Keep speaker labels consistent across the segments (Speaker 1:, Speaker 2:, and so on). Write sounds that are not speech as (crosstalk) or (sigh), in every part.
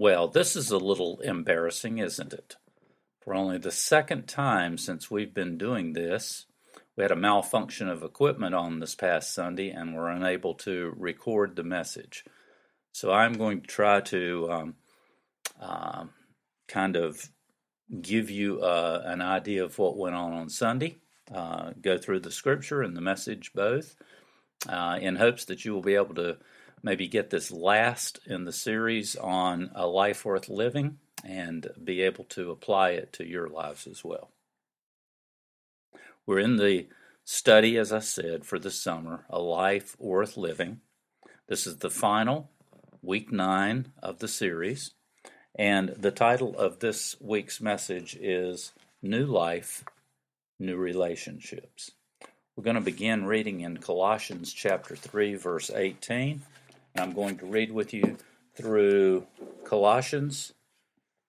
Speaker 1: Well, this is a little embarrassing, isn't it? For only the second time since we've been doing this, we had a malfunction of equipment on this past Sunday and were unable to record the message. So I'm going to try to um, uh, kind of give you uh, an idea of what went on on Sunday, uh, go through the scripture and the message both, uh, in hopes that you will be able to maybe get this last in the series on a life worth living and be able to apply it to your lives as well. We're in the study, as I said, for the summer, A Life Worth Living. This is the final, week nine of the series, and the title of this week's message is New Life, New Relationships. We're going to begin reading in Colossians chapter 3, verse 18 I'm going to read with you through Colossians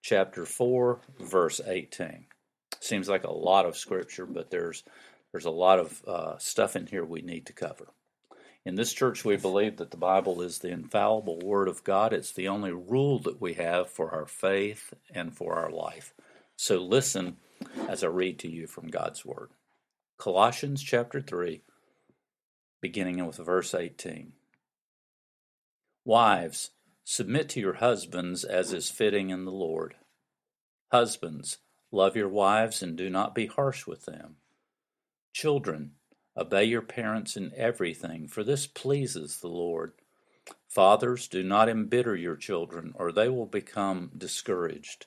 Speaker 1: chapter 4, verse 18. Seems like a lot of scripture, but there's there's a lot of uh, stuff in here we need to cover. In this church, we believe that the Bible is the infallible Word of God. It's the only rule that we have for our faith and for our life. So listen as I read to you from God's Word. Colossians chapter 3, beginning with verse 18. Wives, submit to your husbands as is fitting in the Lord. Husbands, love your wives and do not be harsh with them. Children, obey your parents in everything, for this pleases the Lord. Fathers, do not embitter your children, or they will become discouraged.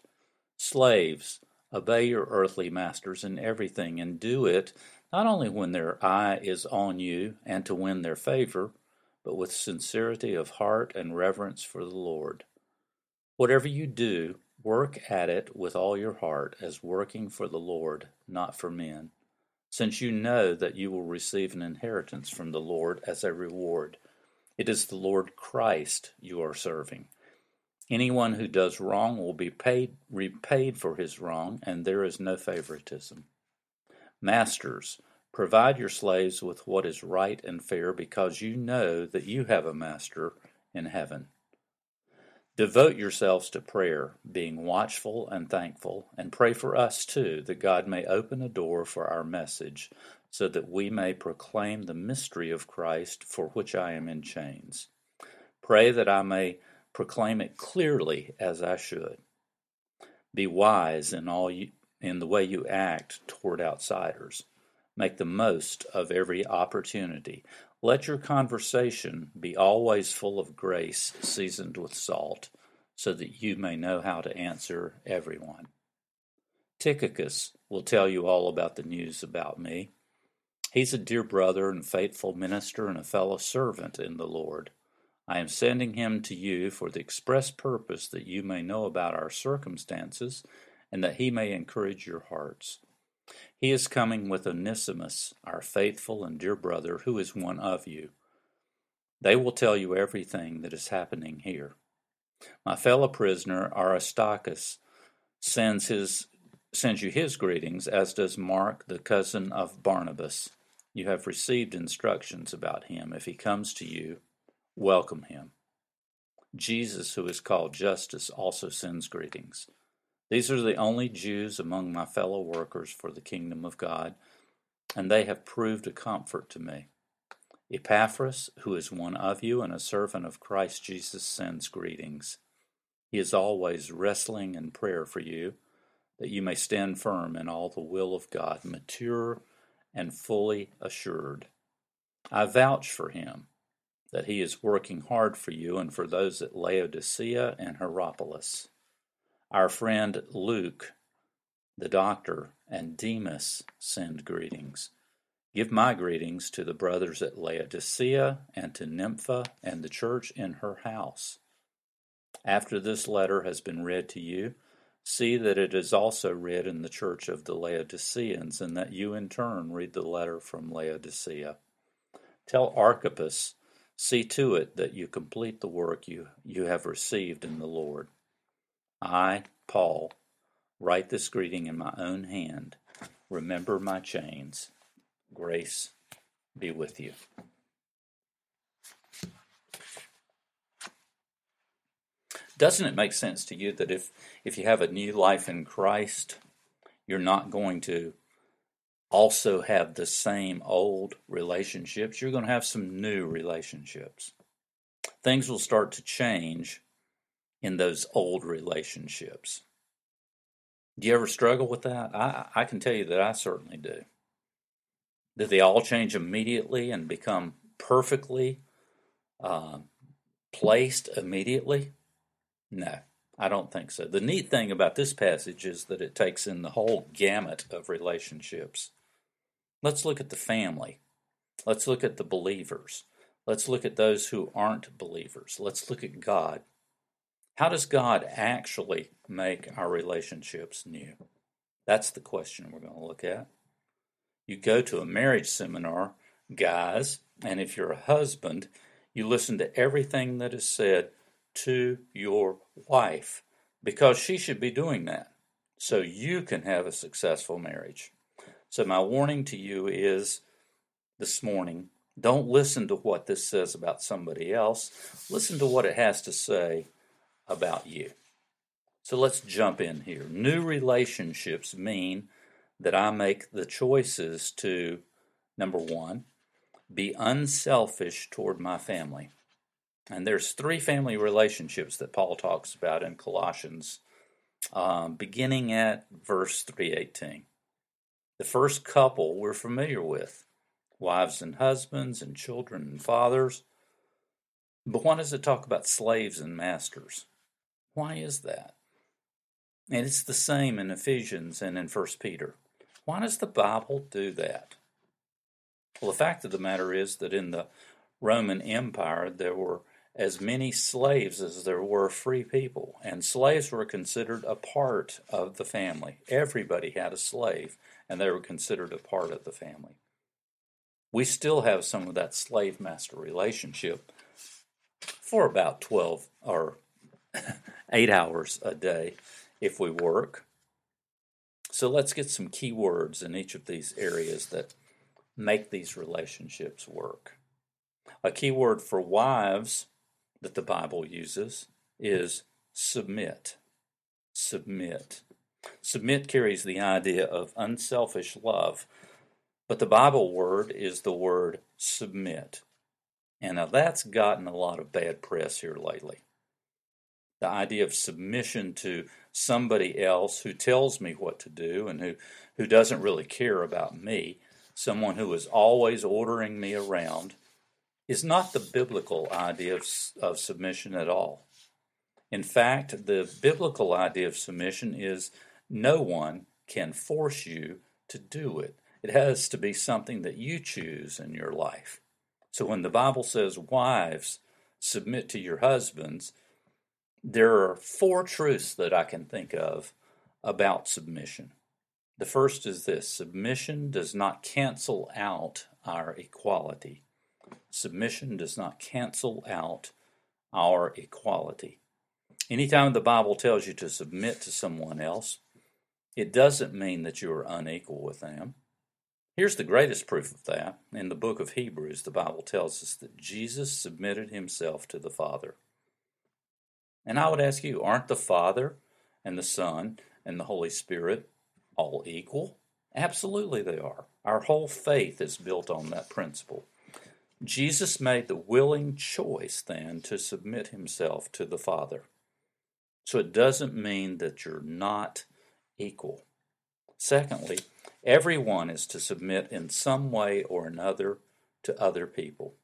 Speaker 1: Slaves, obey your earthly masters in everything, and do it not only when their eye is on you and to win their favor but with sincerity of heart and reverence for the Lord. Whatever you do, work at it with all your heart, as working for the Lord, not for men, since you know that you will receive an inheritance from the Lord as a reward. It is the Lord Christ you are serving. Anyone who does wrong will be paid repaid for his wrong, and there is no favoritism. Masters, Provide your slaves with what is right and fair because you know that you have a master in heaven. Devote yourselves to prayer, being watchful and thankful, and pray for us too, that God may open a door for our message, so that we may proclaim the mystery of Christ for which I am in chains. Pray that I may proclaim it clearly as I should. Be wise in all you, in the way you act toward outsiders. Make the most of every opportunity. Let your conversation be always full of grace, seasoned with salt, so that you may know how to answer everyone. Tychicus will tell you all about the news about me. He's a dear brother and faithful minister and a fellow servant in the Lord. I am sending him to you for the express purpose that you may know about our circumstances and that he may encourage your hearts. He is coming with Onesimus, our faithful and dear brother, who is one of you. They will tell you everything that is happening here. My fellow prisoner Aristarchus sends his sends you his greetings, as does Mark, the cousin of Barnabas. You have received instructions about him. If he comes to you, welcome him. Jesus, who is called Justus, also sends greetings. These are the only Jews among my fellow workers for the kingdom of God, and they have proved a comfort to me. Epaphras, who is one of you and a servant of Christ Jesus, sends greetings. He is always wrestling in prayer for you, that you may stand firm in all the will of God, mature and fully assured. I vouch for him that he is working hard for you and for those at Laodicea and Hierapolis. Our friend Luke, the doctor, and Demas send greetings. Give my greetings to the brothers at Laodicea and to Nympha and the church in her house. After this letter has been read to you, see that it is also read in the church of the Laodiceans, and that you in turn read the letter from Laodicea. Tell Archippus, see to it that you complete the work you, you have received in the Lord. I, Paul, write this greeting in my own hand. Remember my chains. Grace be with you. Doesn't it make sense to you that if, if you have a new life in Christ, you're not going to also have the same old relationships? You're going to have some new relationships. Things will start to change in those old relationships. Do you ever struggle with that? I, I can tell you that I certainly do. Do they all change immediately and become perfectly uh, placed immediately? No, I don't think so. The neat thing about this passage is that it takes in the whole gamut of relationships. Let's look at the family. Let's look at the believers. Let's look at those who aren't believers. Let's look at God. How does God actually make our relationships new? That's the question we're going to look at. You go to a marriage seminar, guys, and if you're a husband, you listen to everything that is said to your wife because she should be doing that so you can have a successful marriage. So, my warning to you is this morning don't listen to what this says about somebody else, listen to what it has to say about you. So, let's jump in here. New relationships mean that I make the choices to, number one, be unselfish toward my family. And there's three family relationships that Paul talks about in Colossians, um, beginning at verse 318. The first couple we're familiar with wives and husbands, and children and fathers. But why does it talk about slaves and masters? Why is that? And it's the same in Ephesians and in 1 Peter. Why does the Bible do that? Well, the fact of the matter is that in the Roman Empire, there were as many slaves as there were free people, and slaves were considered a part of the family. Everybody had a slave, and they were considered a part of the family. We still have some of that slave master relationship for about 12 or (coughs) 8 hours a day if we work. So let's get some key words in each of these areas that make these relationships work. A key word for wives that the Bible uses is submit. Submit. Submit carries the idea of unselfish love, but the Bible word is the word submit. And now that's gotten a lot of bad press here lately. The idea of submission to somebody else who tells me what to do and who, who doesn't really care about me, someone who is always ordering me around, is not the biblical idea of, of submission at all. In fact, the biblical idea of submission is no one can force you to do it. It has to be something that you choose in your life. So when the Bible says, Wives, submit to your husbands, there are four truths that I can think of about submission. The first is this submission does not cancel out our equality. Submission does not cancel out our equality. Anytime the Bible tells you to submit to someone else, it doesn't mean that you are unequal with them. Here's the greatest proof of that. In the book of Hebrews, the Bible tells us that Jesus submitted himself to the Father. And I would ask you, aren't the Father and the Son and the Holy Spirit all equal? Absolutely, they are. Our whole faith is built on that principle. Jesus made the willing choice then to submit himself to the Father. So it doesn't mean that you're not equal. Secondly, everyone is to submit in some way or another to other people.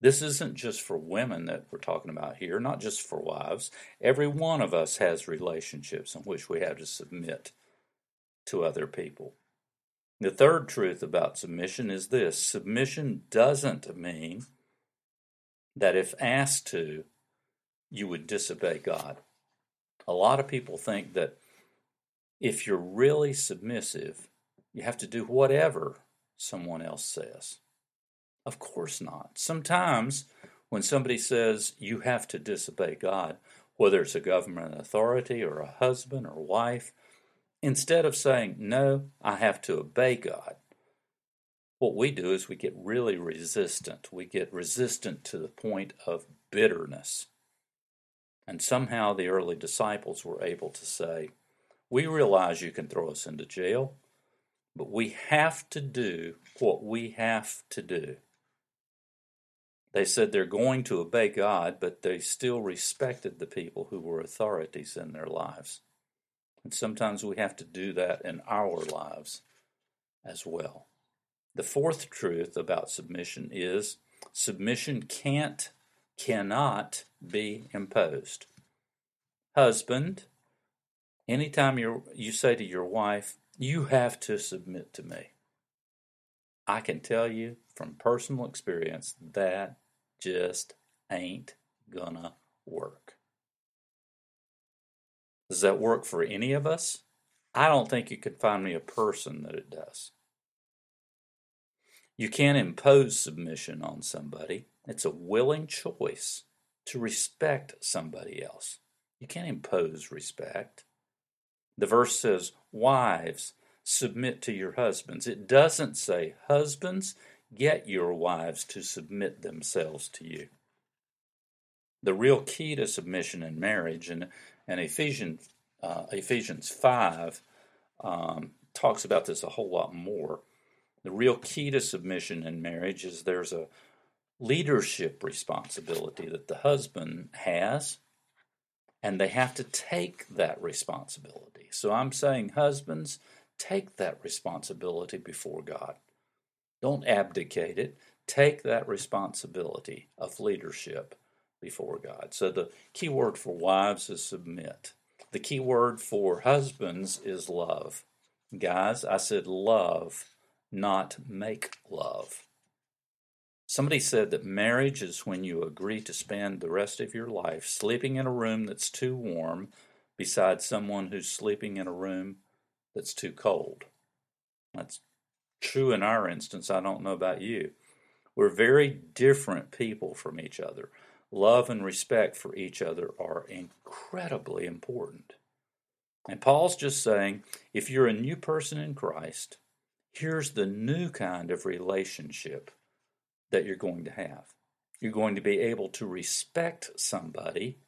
Speaker 1: This isn't just for women that we're talking about here, not just for wives. Every one of us has relationships in which we have to submit to other people. The third truth about submission is this submission doesn't mean that if asked to, you would disobey God. A lot of people think that if you're really submissive, you have to do whatever someone else says. Of course not. Sometimes when somebody says you have to disobey God, whether it's a government authority or a husband or wife, Instead of saying, No, I have to obey God, what we do is we get really resistant. We get resistant to the point of bitterness. And somehow the early disciples were able to say, We realize you can throw us into jail, but we have to do what we have to do. They said they're going to obey God, but they still respected the people who were authorities in their lives. And sometimes we have to do that in our lives as well. The fourth truth about submission is submission can't, cannot be imposed. Husband, anytime you you say to your wife, you have to submit to me. I can tell you from personal experience that just ain't gonna work. Does that work for any of us? I don't think you could find me a person that it does. You can't impose submission on somebody. It's a willing choice to respect somebody else. You can't impose respect. The verse says, Wives, submit to your husbands. It doesn't say, Husbands, get your wives to submit themselves to you. The real key to submission in marriage, and, and Ephesians, uh, Ephesians 5 um, talks about this a whole lot more. The real key to submission in marriage is there's a leadership responsibility that the husband has, and they have to take that responsibility. So I'm saying, husbands, take that responsibility before God. Don't abdicate it. Take that responsibility of leadership before God. So the key word for wives is submit. The key word for husbands is love. Guys, I said love, not make love. Somebody said that marriage is when you agree to spend the rest of your life sleeping in a room that's too warm beside someone who's sleeping in a room that's too cold. That's true in our instance. I don't know about you. We're very different people from each other. Love and respect for each other are incredibly important. And Paul's just saying if you're a new person in Christ, here's the new kind of relationship that you're going to have. You're going to be able to respect somebody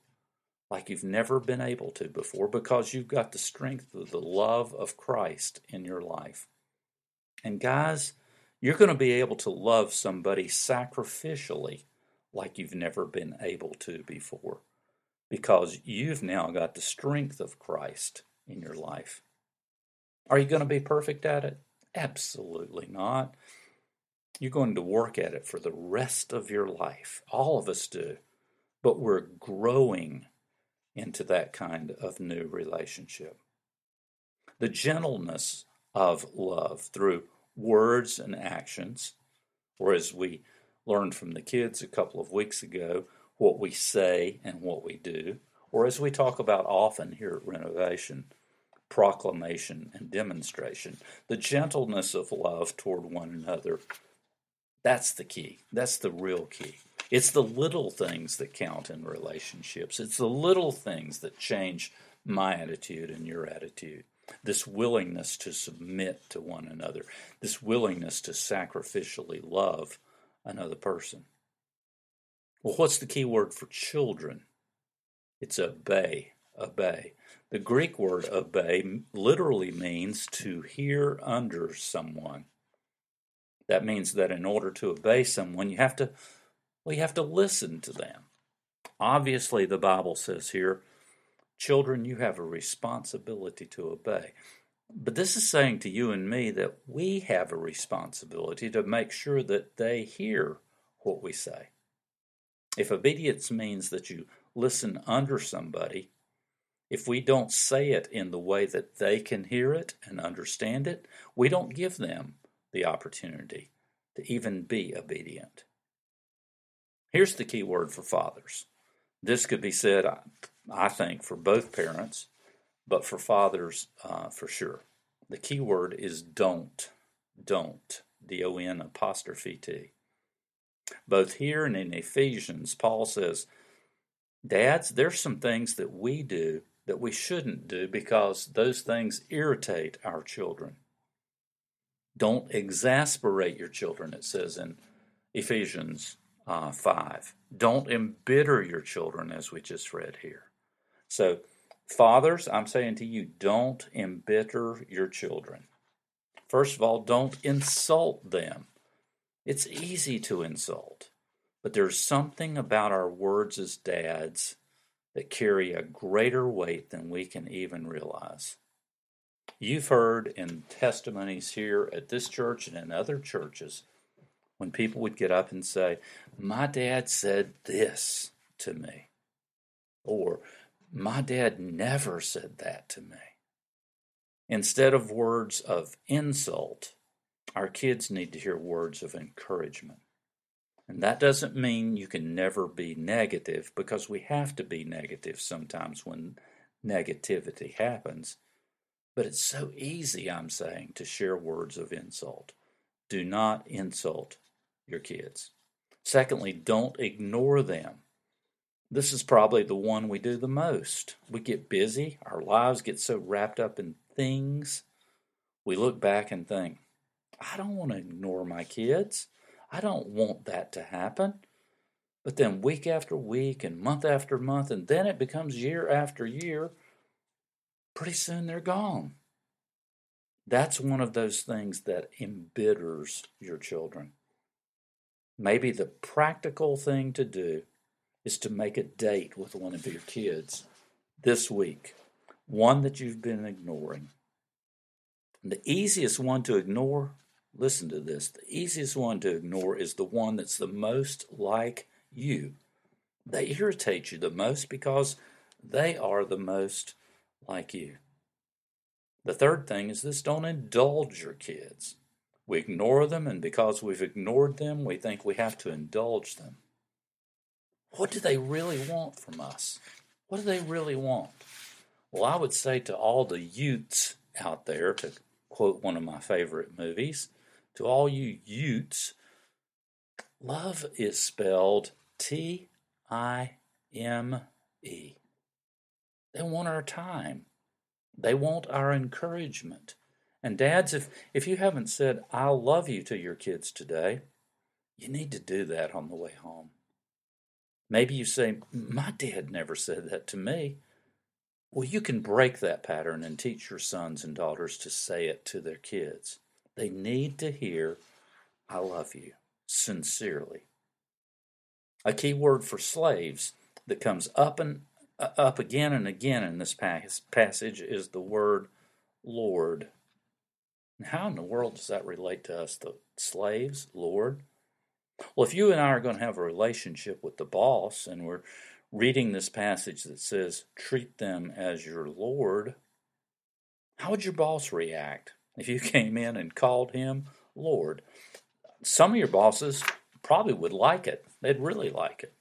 Speaker 1: like you've never been able to before because you've got the strength of the love of Christ in your life. And guys, you're going to be able to love somebody sacrificially like you've never been able to before because you've now got the strength of Christ in your life. Are you going to be perfect at it? Absolutely not. You're going to work at it for the rest of your life. All of us do. But we're growing into that kind of new relationship. The gentleness of love through words and actions, or as we learned from the kids a couple of weeks ago, what we say and what we do, or as we talk about often here at Renovation, proclamation and demonstration. The gentleness of love toward one another. That's the key. That's the real key. It's the little things that count in relationships. It's the little things that change my attitude and your attitude this willingness to submit to one another, this willingness to sacrificially love another person. Well, what's the key word for children? It's obey, obey. The Greek word obey literally means to hear under someone. That means that in order to obey someone, you have to well, you have to listen to them. Obviously, the Bible says here, Children, you have a responsibility to obey. But this is saying to you and me that we have a responsibility to make sure that they hear what we say. If obedience means that you listen under somebody, if we don't say it in the way that they can hear it and understand it, we don't give them the opportunity to even be obedient. Here's the key word for fathers. This could be said I think, for both parents, but for fathers uh, for sure. The key word is don't. Don't. D O N apostrophe T. Both here and in Ephesians, Paul says, Dads, there's some things that we do that we shouldn't do because those things irritate our children. Don't exasperate your children, it says in Ephesians uh, 5. Don't embitter your children, as we just read here. So, fathers, I'm saying to you, don't embitter your children. First of all, don't insult them. It's easy to insult, but there's something about our words as dads that carry a greater weight than we can even realize. You've heard in testimonies here at this church and in other churches when people would get up and say, My dad said this to me, or My dad never said that to me. Instead of words of insult, our kids need to hear words of encouragement. And that doesn't mean you can never be negative because we have to be negative sometimes when negativity happens. But it's so easy, I'm saying, to share words of insult. Do not insult your kids. Secondly, don't ignore them. This is probably the one we do the most. We get busy, our lives get so wrapped up in things, we look back and think, I don't want to ignore my kids. I don't want that to happen. But then week after week and month after month, and then it becomes year after year, pretty soon they're gone. That's one of those things that embitters your children. Maybe the practical thing to do is to make a date with one of your kids this week, one that you've been ignoring. The easiest one to ignore Listen to this. The easiest one to ignore is the one that's the most like you. They irritate you the most because they are the most like you. The third thing is this don't indulge your kids. We ignore them, and because we've ignored them, we think we have to indulge them. What do they really want from us? What do they really want? Well, I would say to all the Utes out there, to quote one of my favorite movies, to all you Utes, love is spelled T I M E. They want our time. They want our encouragement. And dads, if, if you haven't said, I love you to your kids today, you need to do that on the way home. Maybe you say, My dad never said that to me. Well, you can break that pattern and teach your sons and daughters to say it to their kids. They need to hear, I love you, sincerely. A key word for slaves that comes up and uh, up again and again in this passage is the word Lord. How in the world does that relate to us, the slaves, Lord? Well, if you and I are going to have a relationship with the boss and we're reading this passage that says, treat them as your Lord, how would your boss react? if you (laughs) came in and called him Lord. Some of your bosses probably would like it. They'd really like it.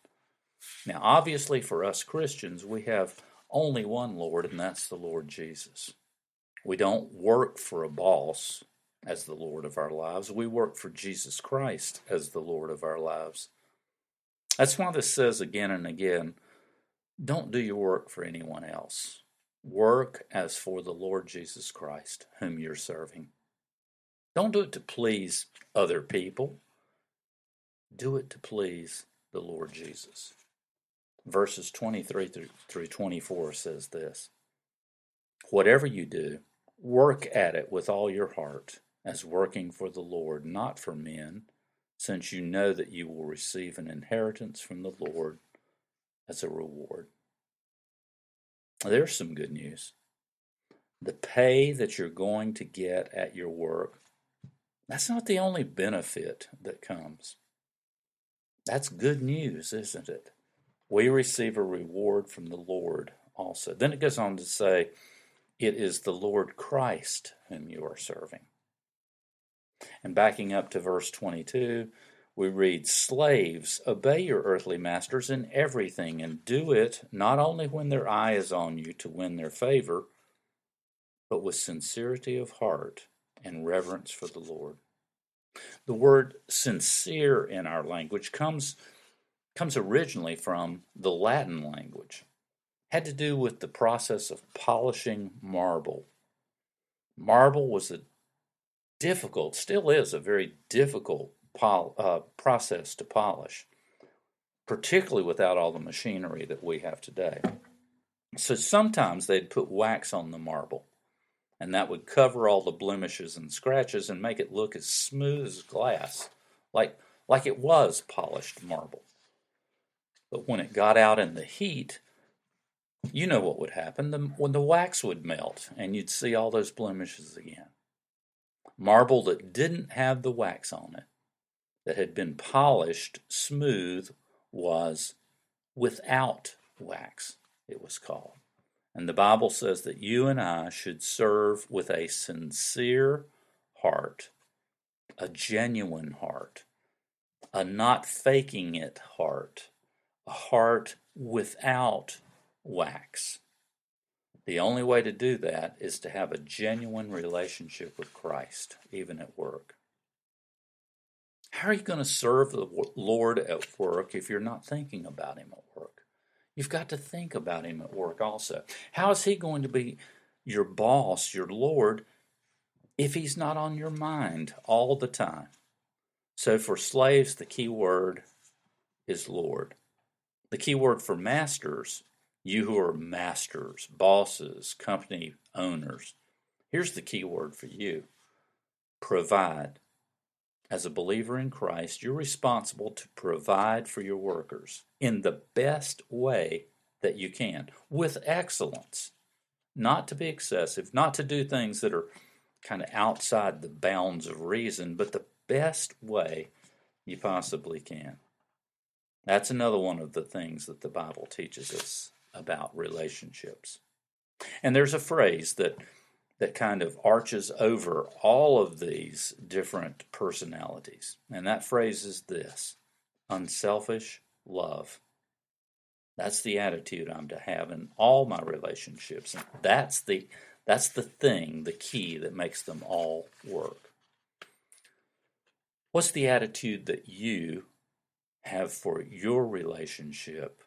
Speaker 1: Now, obviously, for us Christians, we have only one Lord, and that's the Lord Jesus. We don't work for a boss as the Lord of our lives. We work for Jesus Christ as the Lord of our lives. That's why this says again and again don't do your work for anyone else. Work as for the Lord Jesus Christ, whom you're serving. Don't do it to please other people. Do it to please the Lord Jesus. Verses 23 through 24 says this Whatever you do, work at it with all your heart, as working for the Lord, not for men, since you know that you will receive an inheritance from the Lord as a reward. There's some good news. The pay that you're going to get at your work, that's not the only benefit that comes. That's good news, isn't it? We receive a reward from the Lord also. Then it goes on to say, It is the Lord Christ whom you are serving. And backing up to verse 22, we read, Slaves, obey your earthly masters in everything, and do it not only when their eye is on you to win their favor, but with sincerity of heart and reverence for the Lord. The word sincere in our language comes, comes originally from the Latin language. Had to do with the process of polishing marble. Marble was a difficult, still is a very difficult pol- uh, process to polish, particularly without all the machinery that we have today. So sometimes they'd put wax on the marble, and that would cover all the blemishes and scratches and make it look as smooth as glass, like, like it was polished marble. But when it got out in the heat, you know what would happen the, when the wax would melt and you'd see all those blemishes again. Marble that didn't have the wax on it, that had been polished smooth, was without wax, it was called. And the Bible says that you and I should serve with a sincere heart, a genuine heart, a not faking it heart, a heart without wax. The only way to do that is to have a genuine relationship with Christ, even at work. How are you going to serve the Lord at work if you're not thinking about Him at work? You've got to think about Him at work also. How is He going to be your boss, your Lord, if He's not on your mind all the time? So for slaves, the key word is Lord. The key word for masters you who are masters, bosses, company owners, here's the key word for you provide. As a believer in Christ, you're responsible to provide for your workers in the best way that you can, with excellence. Not to be excessive, not to do things that are kind of outside the bounds of reason, but the best way you possibly can. That's another one of the things that the Bible teaches us about relationships. And there's a phrase that that kind of arches over all of these different personalities. And that phrase is this unselfish love. That's the attitude I'm to have in all my relationships. And that's the that's the thing, the key that makes them all work. What's the attitude that you have for your relationship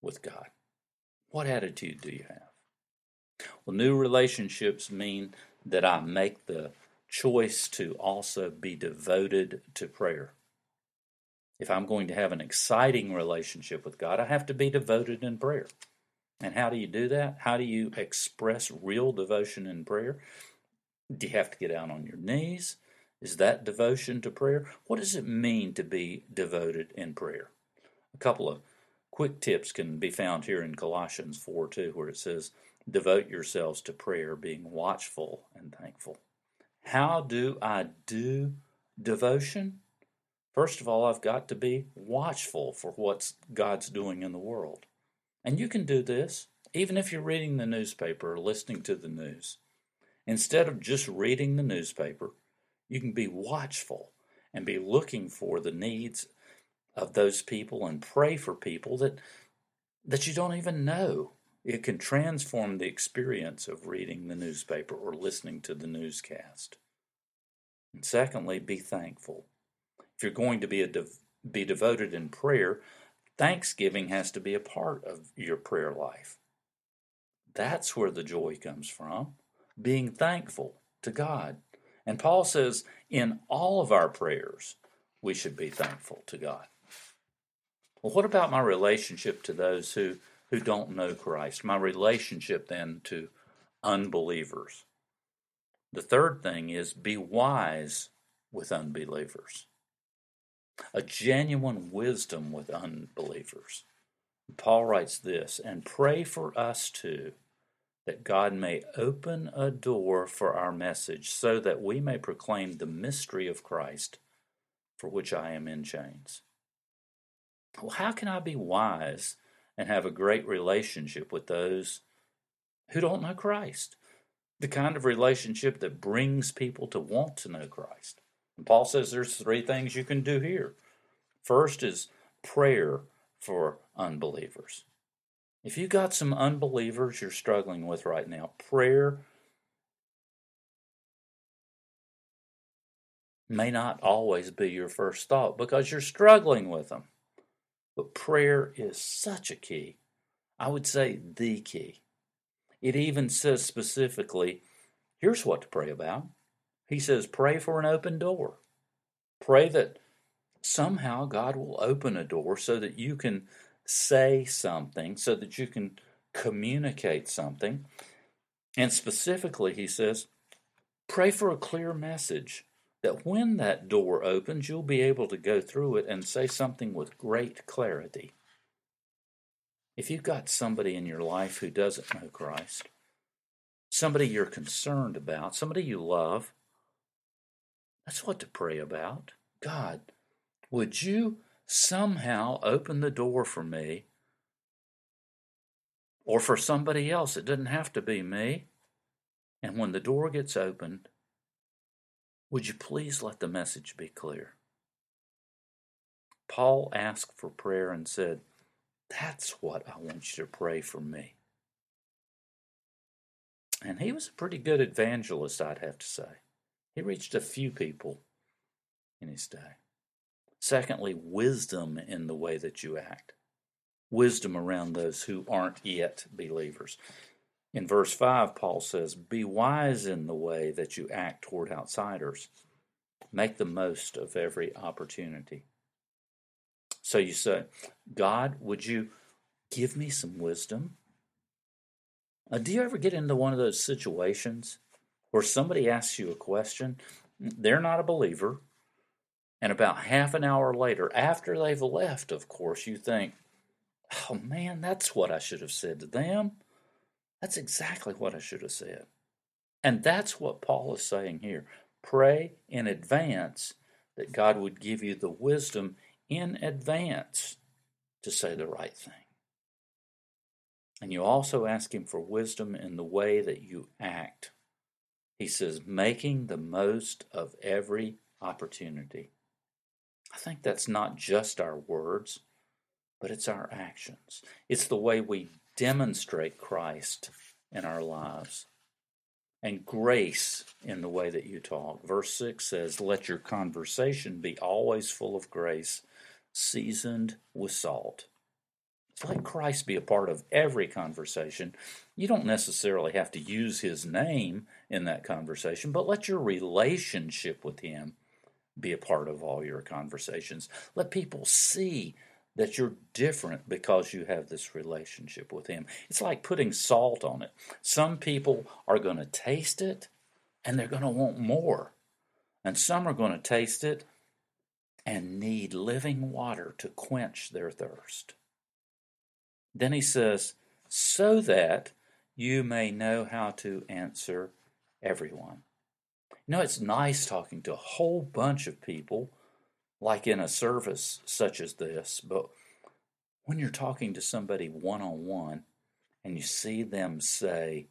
Speaker 1: with God? What attitude do you have? Well, new relationships mean that I make the choice to also be devoted to prayer. If I'm going to have an exciting relationship with God, I have to be devoted in prayer. And how do you do that? How do you express real devotion in prayer? Do you have to get out on your knees? Is that devotion to prayer? What does it mean to be devoted in prayer? A couple of Quick tips can be found here in Colossians 4 2, where it says, Devote yourselves to prayer, being watchful and thankful. How do I do devotion? First of all, I've got to be watchful for what God's doing in the world. And you can do this even if you're reading the newspaper or listening to the news. Instead of just reading the newspaper, you can be watchful and be looking for the needs of those people and pray for people that that you don't even know. It can transform the experience of reading the newspaper or listening to the newscast. And secondly, be thankful. If you're going to be a dev- be devoted in prayer, thanksgiving has to be a part of your prayer life. That's where the joy comes from, being thankful to God. And Paul says in all of our prayers, we should be thankful to God. Well, what about my relationship to those who, who don't know Christ? My relationship then to unbelievers. The third thing is be wise with unbelievers. A genuine wisdom with unbelievers. Paul writes this, and pray for us too, that God may open a door for our message, so that we may proclaim the mystery of Christ, for which I am in chains. Well, how can I be wise and have a great relationship with those who don't know Christ? The kind of relationship that brings people to want to know Christ. And Paul says there's three things you can do here. First is prayer for unbelievers. If you got some unbelievers you're struggling with right now, prayer may not always be your first thought because you're struggling with them. But prayer is such a key. I would say the key. It even says specifically, here's what to pray about. He says, pray for an open door. Pray that somehow God will open a door so that you can say something, so that you can communicate something. And specifically, he says, pray for a clear message that when that door opens, you'll be able to go through it and say something with great clarity. If you've got somebody in your life who doesn't know Christ, somebody you're concerned about, somebody you love, that's what to pray about. God, would you somehow open the door for me or for somebody else? It doesn't have to be me. And when the door gets opened, would you please let the message be clear? Paul asked for prayer and said, That's what I want you to pray for me. And he was a pretty good evangelist, I'd have to say. He reached a few people in his day. Secondly, wisdom in the way that you act. Wisdom around those who aren't yet believers. In verse 5, Paul says, Be wise in the way that you act toward outsiders. Make the most of every opportunity. So you say, God, would you give me some wisdom? Uh, do you ever get into one of those situations where somebody asks you a question? They're not a believer. And about half an hour later, after they've left, of course, you think, oh man, that's what I should have said to them. That's exactly what I should have said. And that's what Paul is saying here. Pray in advance that God would give you the wisdom in advance to say the right thing. And you also ask Him for wisdom in the way that you act. He says, making the most of every opportunity. I think that's not just our words, but it's our actions. It's the way we demonstrate Christ in our lives and grace in the way that you talk. Verse 6 says, Let your conversation be always full of grace, seasoned with salt let Christ be a part of every conversation. You don't necessarily have to use his name in that conversation, but let your relationship with him be a part of all your conversations. Let people see that you're different because you have this relationship with him. It's like putting salt on it. Some people are going to taste it and they're going to want more. And some are going to taste it and need living water to quench their thirst. Then he says, so that you may know how to answer everyone. You know, it's nice talking to a whole bunch of people, like in a service such as this, but when you're talking to somebody one on one and you see them say,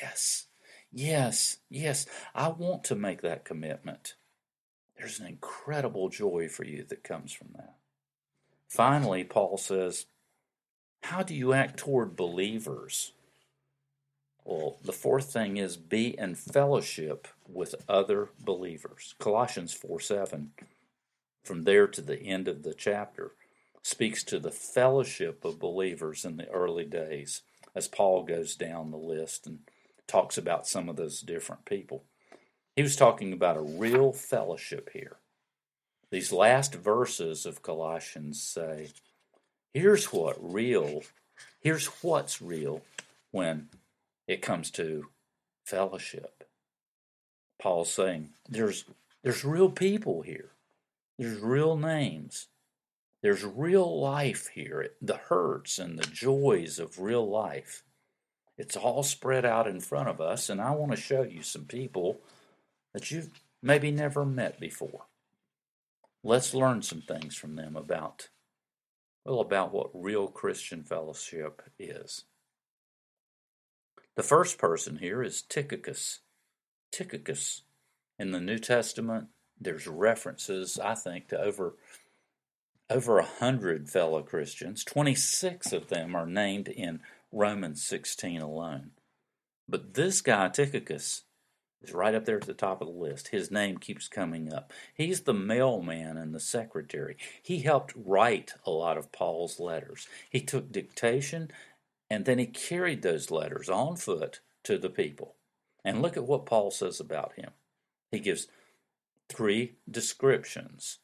Speaker 1: Yes, yes, yes, I want to make that commitment, there's an incredible joy for you that comes from that. Finally, Paul says, how do you act toward believers? Well, the fourth thing is be in fellowship with other believers. Colossians 4 7, from there to the end of the chapter, speaks to the fellowship of believers in the early days as Paul goes down the list and talks about some of those different people. He was talking about a real fellowship here. These last verses of Colossians say, Here's what real, here's what's real when it comes to fellowship. Paul's saying there's there's real people here. There's real names. There's real life here. The hurts and the joys of real life. It's all spread out in front of us, and I want to show you some people that you've maybe never met before. Let's learn some things from them about well, about what real Christian fellowship is. The first person here is Tychicus. Tychicus. In the New Testament, there's references, I think, to over over a hundred fellow Christians. Twenty-six of them are named in Romans 16 alone. But this guy, Tychicus, is right up there at the top of the list. His name keeps coming up. He's the mailman and the secretary. He helped write a lot of Paul's letters. He took dictation and then he carried those letters on foot to the people. And look at what Paul says about him. He gives three descriptions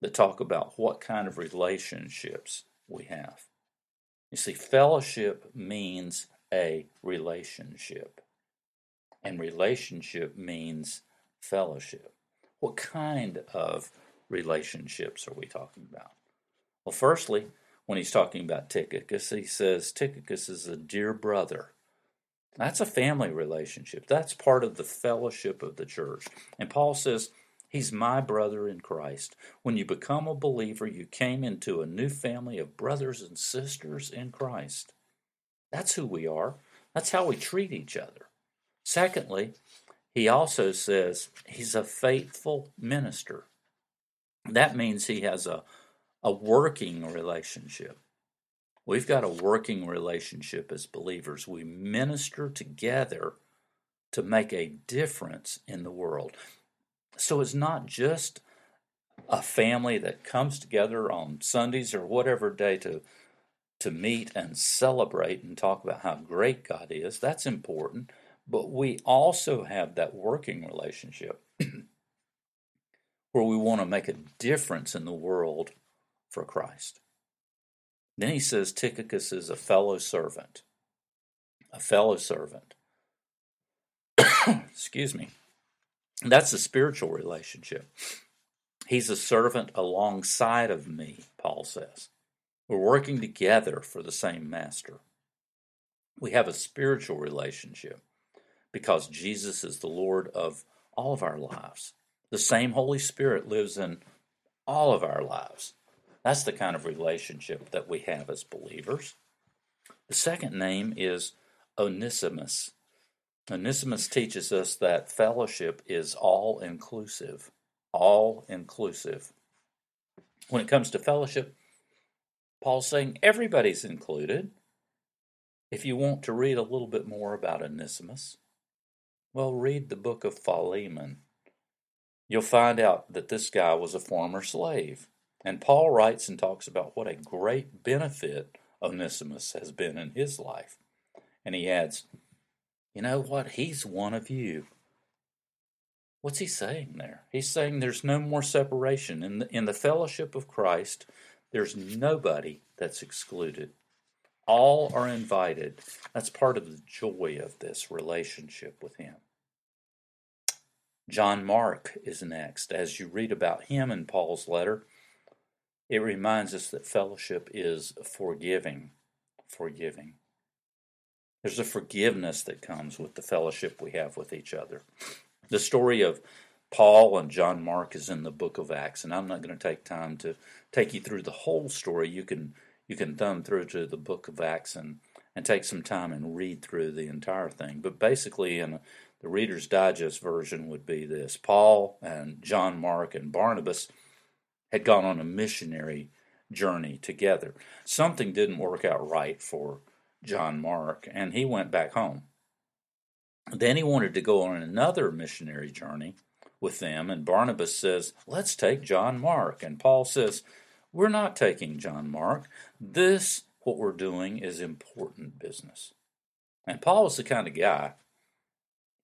Speaker 1: that talk about what kind of relationships we have. You see, fellowship means a relationship, and relationship means fellowship. What kind of relationships are we talking about? Well, firstly, when he's talking about Tychicus, he says Tychicus is a dear brother. That's a family relationship. That's part of the fellowship of the church. And Paul says, He's my brother in Christ. When you become a believer, you came into a new family of brothers and sisters in Christ. That's who we are. That's how we treat each other. Secondly, he also says he's a faithful minister. That means he has a, a working relationship. We've got a working relationship as believers. We minister together to make a difference in the world. So it's not just a family that comes together on Sundays or whatever day to to meet and celebrate and talk about how great God is. That's important, but we also have that working relationship (clears throat) where we want to make a difference in the world for Christ. Then he says Tychicus is a fellow servant. A fellow servant. (coughs) Excuse me. That's a spiritual relationship. He's a servant alongside of me, Paul says. We're working together for the same master. We have a spiritual relationship because Jesus is the Lord of all of our lives. The same Holy Spirit lives in all of our lives. That's the kind of relationship that we have as believers. The second name is Onesimus. Onesimus teaches us that fellowship is all inclusive. All inclusive. When it comes to fellowship, Paul's saying everybody's included. If you want to read a little bit more about Onesimus, well, read the book of Philemon. You'll find out that this guy was a former slave. And Paul writes and talks about what a great benefit Onesimus has been in his life. And he adds, you know what? He's one of you. What's he saying there? He's saying there's no more separation. In the, in the fellowship of Christ, there's nobody that's excluded. All are invited. That's part of the joy of this relationship with Him. John Mark is next. As you read about him in Paul's letter, it reminds us that fellowship is forgiving. Forgiving. There's a forgiveness that comes with the fellowship we have with each other. The story of Paul and John Mark is in the book of Acts, and I'm not going to take time to take you through the whole story. You can you can thumb through to the book of Acts and, and take some time and read through the entire thing. But basically, in the Reader's Digest version, would be this: Paul and John Mark and Barnabas had gone on a missionary journey together. Something didn't work out right for John Mark, and he went back home. Then he wanted to go on another missionary journey with them, and Barnabas says, Let's take John Mark. And Paul says, We're not taking John Mark. This, what we're doing, is important business. And Paul was the kind of guy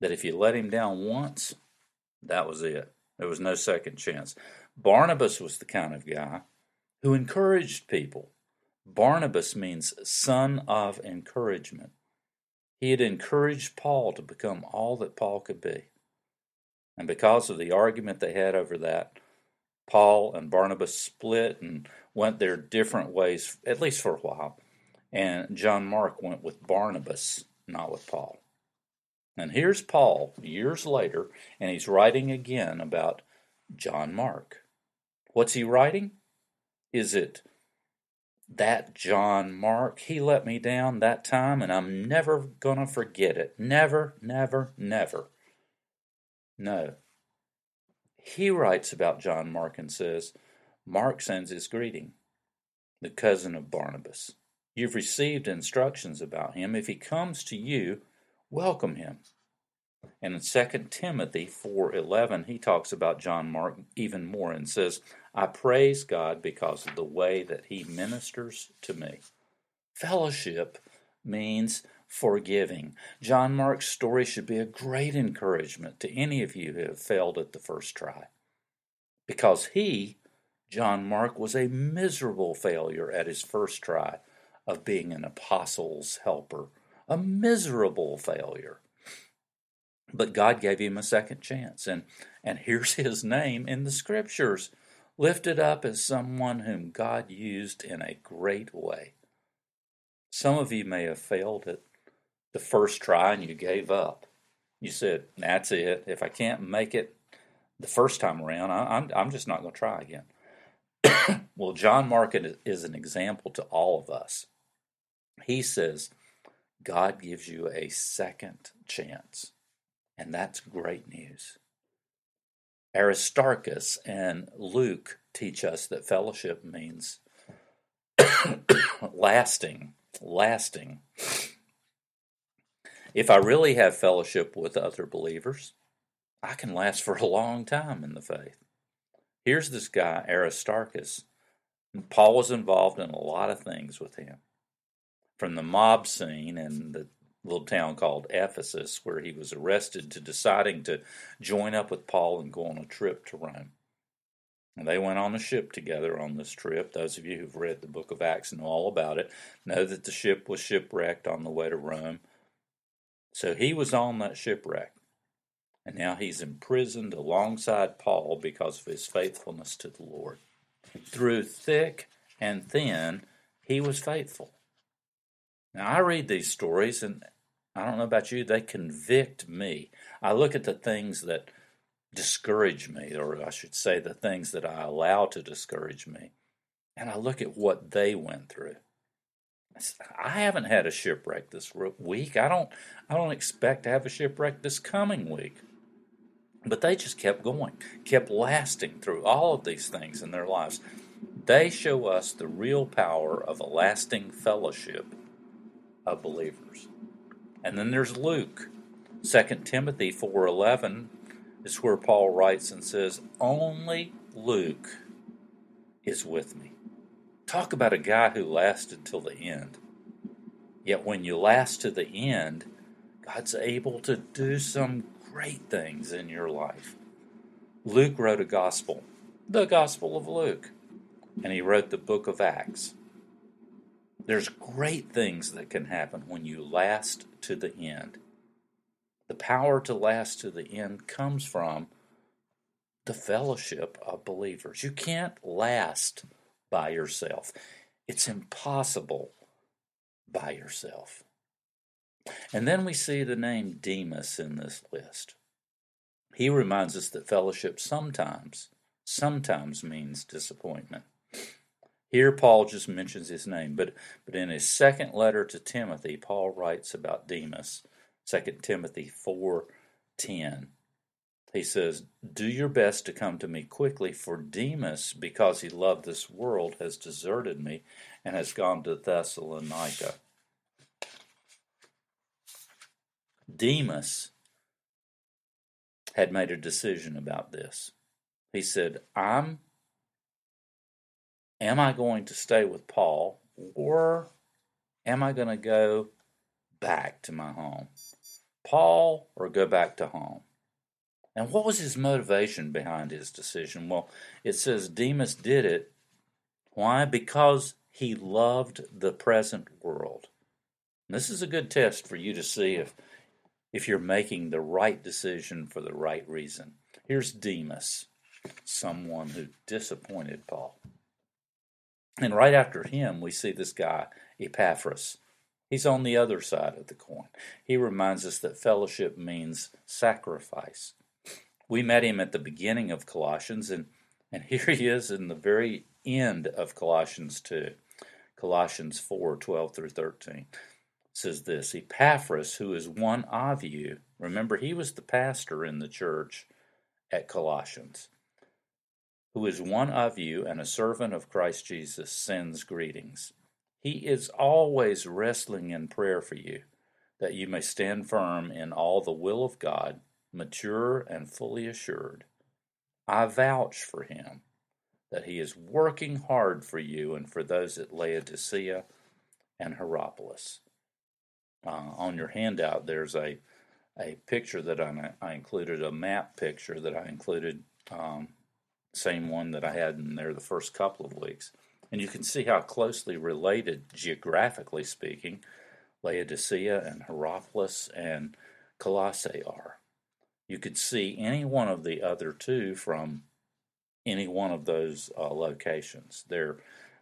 Speaker 1: that if you let him down once, that was it. There was no second chance. Barnabas was the kind of guy who encouraged people Barnabas means son of encouragement. He had encouraged Paul to become all that Paul could be. And because of the argument they had over that, Paul and Barnabas split and went their different ways, at least for a while. And John Mark went with Barnabas, not with Paul. And here's Paul years later, and he's writing again about John Mark. What's he writing? Is it that John Mark, he let me down that time, and I'm never going to forget it. Never, never, never. No. He writes about John Mark and says, Mark sends his greeting, the cousin of Barnabas. You've received instructions about him. If he comes to you, welcome him. And in 2 Timothy 4:11 he talks about John Mark even more and says, "I praise God because of the way that he ministers to me." Fellowship means forgiving. John Mark's story should be a great encouragement to any of you who have failed at the first try. Because he, John Mark, was a miserable failure at his first try of being an apostle's helper, a miserable failure. But God gave him a second chance, and, and here's (laughs) his name in the scriptures, lifted up as someone whom God used in a great way. Some of you may have failed at the first try and you gave up. You said, That's it. If I can't make it the first time around, I, am I'm, I'm just not going to try again. (coughs) well, John Mark is an example to all of us. He says, God gives you a second chance. And that's great news. Aristarchus and Luke teach us that fellowship means (coughs) lasting, lasting. If I really have fellowship with other believers, I can last for a long time in the faith. Here's this guy, Aristarchus. Paul was involved in a lot of things with him. From the mob scene and the little town called Ephesus, where he was arrested, to deciding to join up with Paul and go on a trip to Rome. And they went on a ship together on this trip. Those of you who've read the book of Acts know all about it, know that the ship was shipwrecked on the way to Rome. So he was on that shipwreck. And now he's imprisoned alongside Paul because of his faithfulness to the Lord. Through thick and thin, he was faithful. Now, I read these stories, and I don't know about you, they convict me. I look at the things that discourage me, or I should say, the things that I allow to discourage me, and I look at what they went through. I haven't had a shipwreck this week. I don't. I don't expect to have a shipwreck this coming week. But they just kept going, kept lasting through all of these things in their lives. They show us the real power of a lasting fellowship of believers. And then there's Luke. 2 Timothy 4:11 is where Paul writes and says, "Only Luke is with me." Talk about a guy who lasted till the end. Yet when you last to the end, God's able to do some great things in your life. Luke wrote a gospel, the Gospel of Luke, and he wrote the book of Acts. There's great things that can happen when you last to the end. The power to last to the end comes from the fellowship of believers. You can't last by yourself, it's impossible by yourself. And then we see the name Demas in this list. He reminds us that fellowship sometimes, sometimes means disappointment. Here, Paul just mentions his name, but, but in his second letter to Timothy, Paul writes about Demas, 2 Timothy 4:10. He says, Do your best to come to me quickly, for Demas, because he loved this world, has deserted me and has gone to Thessalonica. Demas had made a decision about this. He said, I'm am I going to stay with Paul or am I going to go back to my home? Paul or go back to home? And what was his motivation behind his decision? Well, it says Demas did it. Why? Because he loved the present world. And this is a good test for you to see if if you're making the right decision for the right reason. Here's Demas, someone who disappointed Paul. And right after him, we see this guy, Epaphras. He's on the other side of the coin. He reminds us that fellowship means sacrifice. We met him at the beginning of Colossians, and, and (laughs) here he is in the very end of Colossians 2, Colossians 4 12 through 13 says this Epaphras, who is one of you, remember he was the pastor in the church at Colossians, who is one of you and a servant of Christ Jesus, sends greetings. He is always wrestling in prayer for you, that you may stand firm in all the will of God, mature and fully assured. I vouch for him that he is working hard for you and for those at Laodicea and Hierapolis uh, on your handout, there's a a picture that I, I included, a map picture that I included, um, same one that I had in there the first couple of weeks. And you can see how closely related, geographically speaking, Laodicea and Hierapolis and Colossae are. You could see any one of the other two from any one of those uh, locations. They're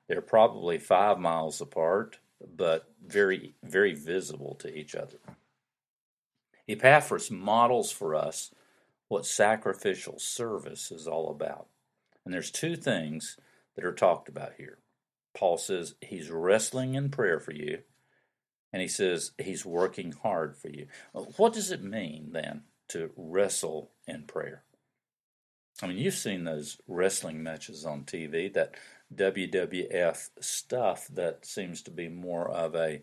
Speaker 1: they're probably five miles apart, but very very visible to each other. Epaphras models for us what sacrificial service is all about. And there's two things that are talked about here. Paul says he's wrestling in prayer for you, and he says he's working hard for you. Uh, what does it mean then to wrestle in prayer? I mean, you've seen those wrestling matches on TV, that WWF stuff that seems to be more of a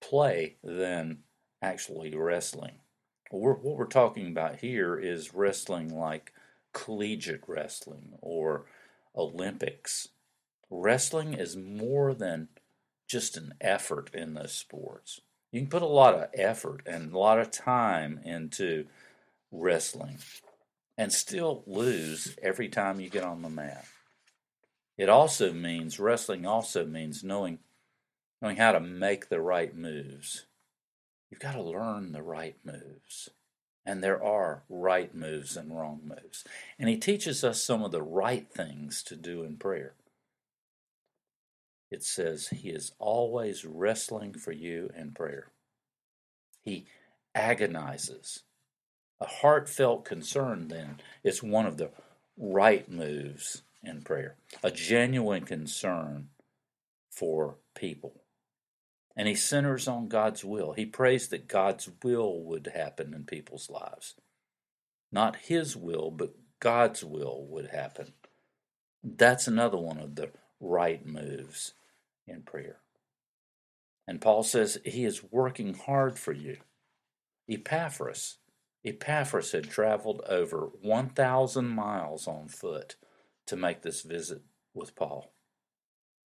Speaker 1: play than actually wrestling. We're, what we're talking about here is wrestling like collegiate wrestling or Olympics. Wrestling is more than just an effort in those sports. You can put a lot of effort and a lot of time into wrestling and still lose every time you get on the mat. It also means wrestling also means knowing knowing how to make the right moves. You've got to learn the right moves. And there are right moves and wrong moves. And he teaches us some of the right things to do in prayer. It says he is always wrestling for you in prayer. He agonizes. A heartfelt concern, then, is one of the right moves in prayer. A genuine concern for people and he centers on God's will. He prays that God's will would happen in people's lives. Not his will, but God's will would happen. That's another one of the right moves in prayer. And Paul says he is working hard for you. Epaphras, Epaphras had traveled over 1,000 miles on foot to make this visit with Paul.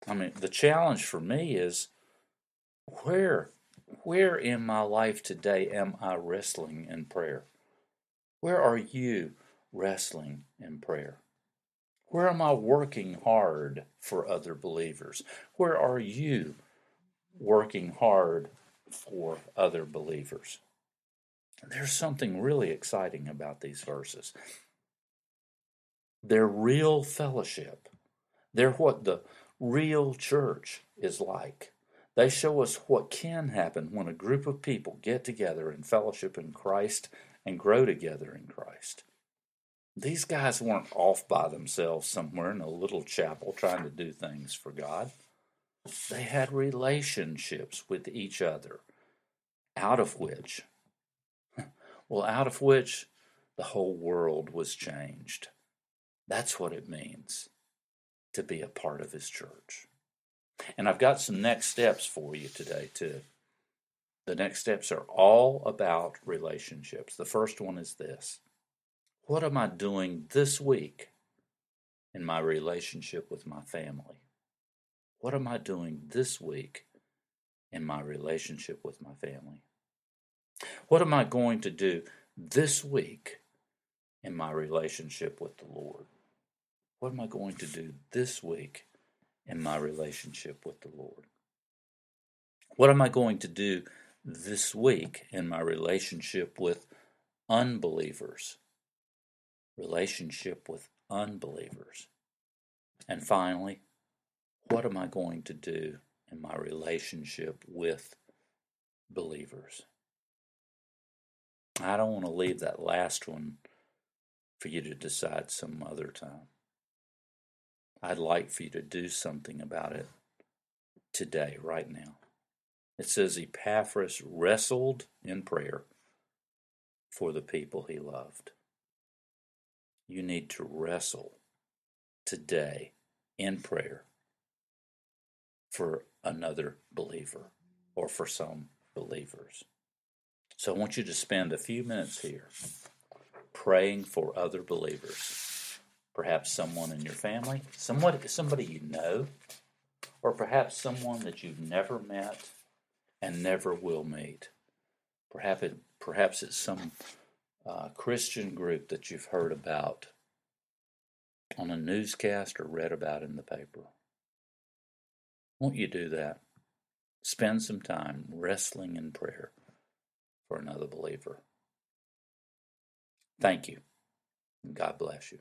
Speaker 1: I mean, the challenge for me is where, where in my life today am I wrestling in prayer? Where are you wrestling in prayer? Where am I working hard for other believers? Where are you working hard for other believers? There's something really exciting about these verses. They're real fellowship. They're what the real church is like. They show us what can happen when a group of people get together in fellowship in Christ and grow together in Christ. These guys weren't off by themselves somewhere in a little chapel trying to do things for God. They had relationships with each other, out of which, (laughs) well, out of which the whole world was changed. That's what it means to be a part of His church. And I've got some next steps for you today, too. The next steps are all about relationships. The first one is this What am I doing this week in my relationship with my family? What am I doing this week in my relationship with my family? What am I going to do this week in my relationship with the Lord? What am I going to do this week in my relationship with the Lord? What am I going to do this week in my relationship with unbelievers? Relationship with unbelievers. And finally, what am I going to do in my relationship with believers? I don't want to leave that last one for you to decide some other time. I'd like for you to do something about it today, right now. It says Epaphras wrestled in prayer for the people he loved. You need to wrestle today in prayer for another believer or for some believers. So I want you to spend a few minutes here praying for other believers perhaps someone in your family, somebody, somebody you know, or perhaps someone that you've never met and never will meet. Perhaps, it, perhaps it's some uh, Christian group that you've heard about on a newscast or read about in the paper. Won't you do that? Spend some time wrestling in prayer for another believer. Thank you. God bless you.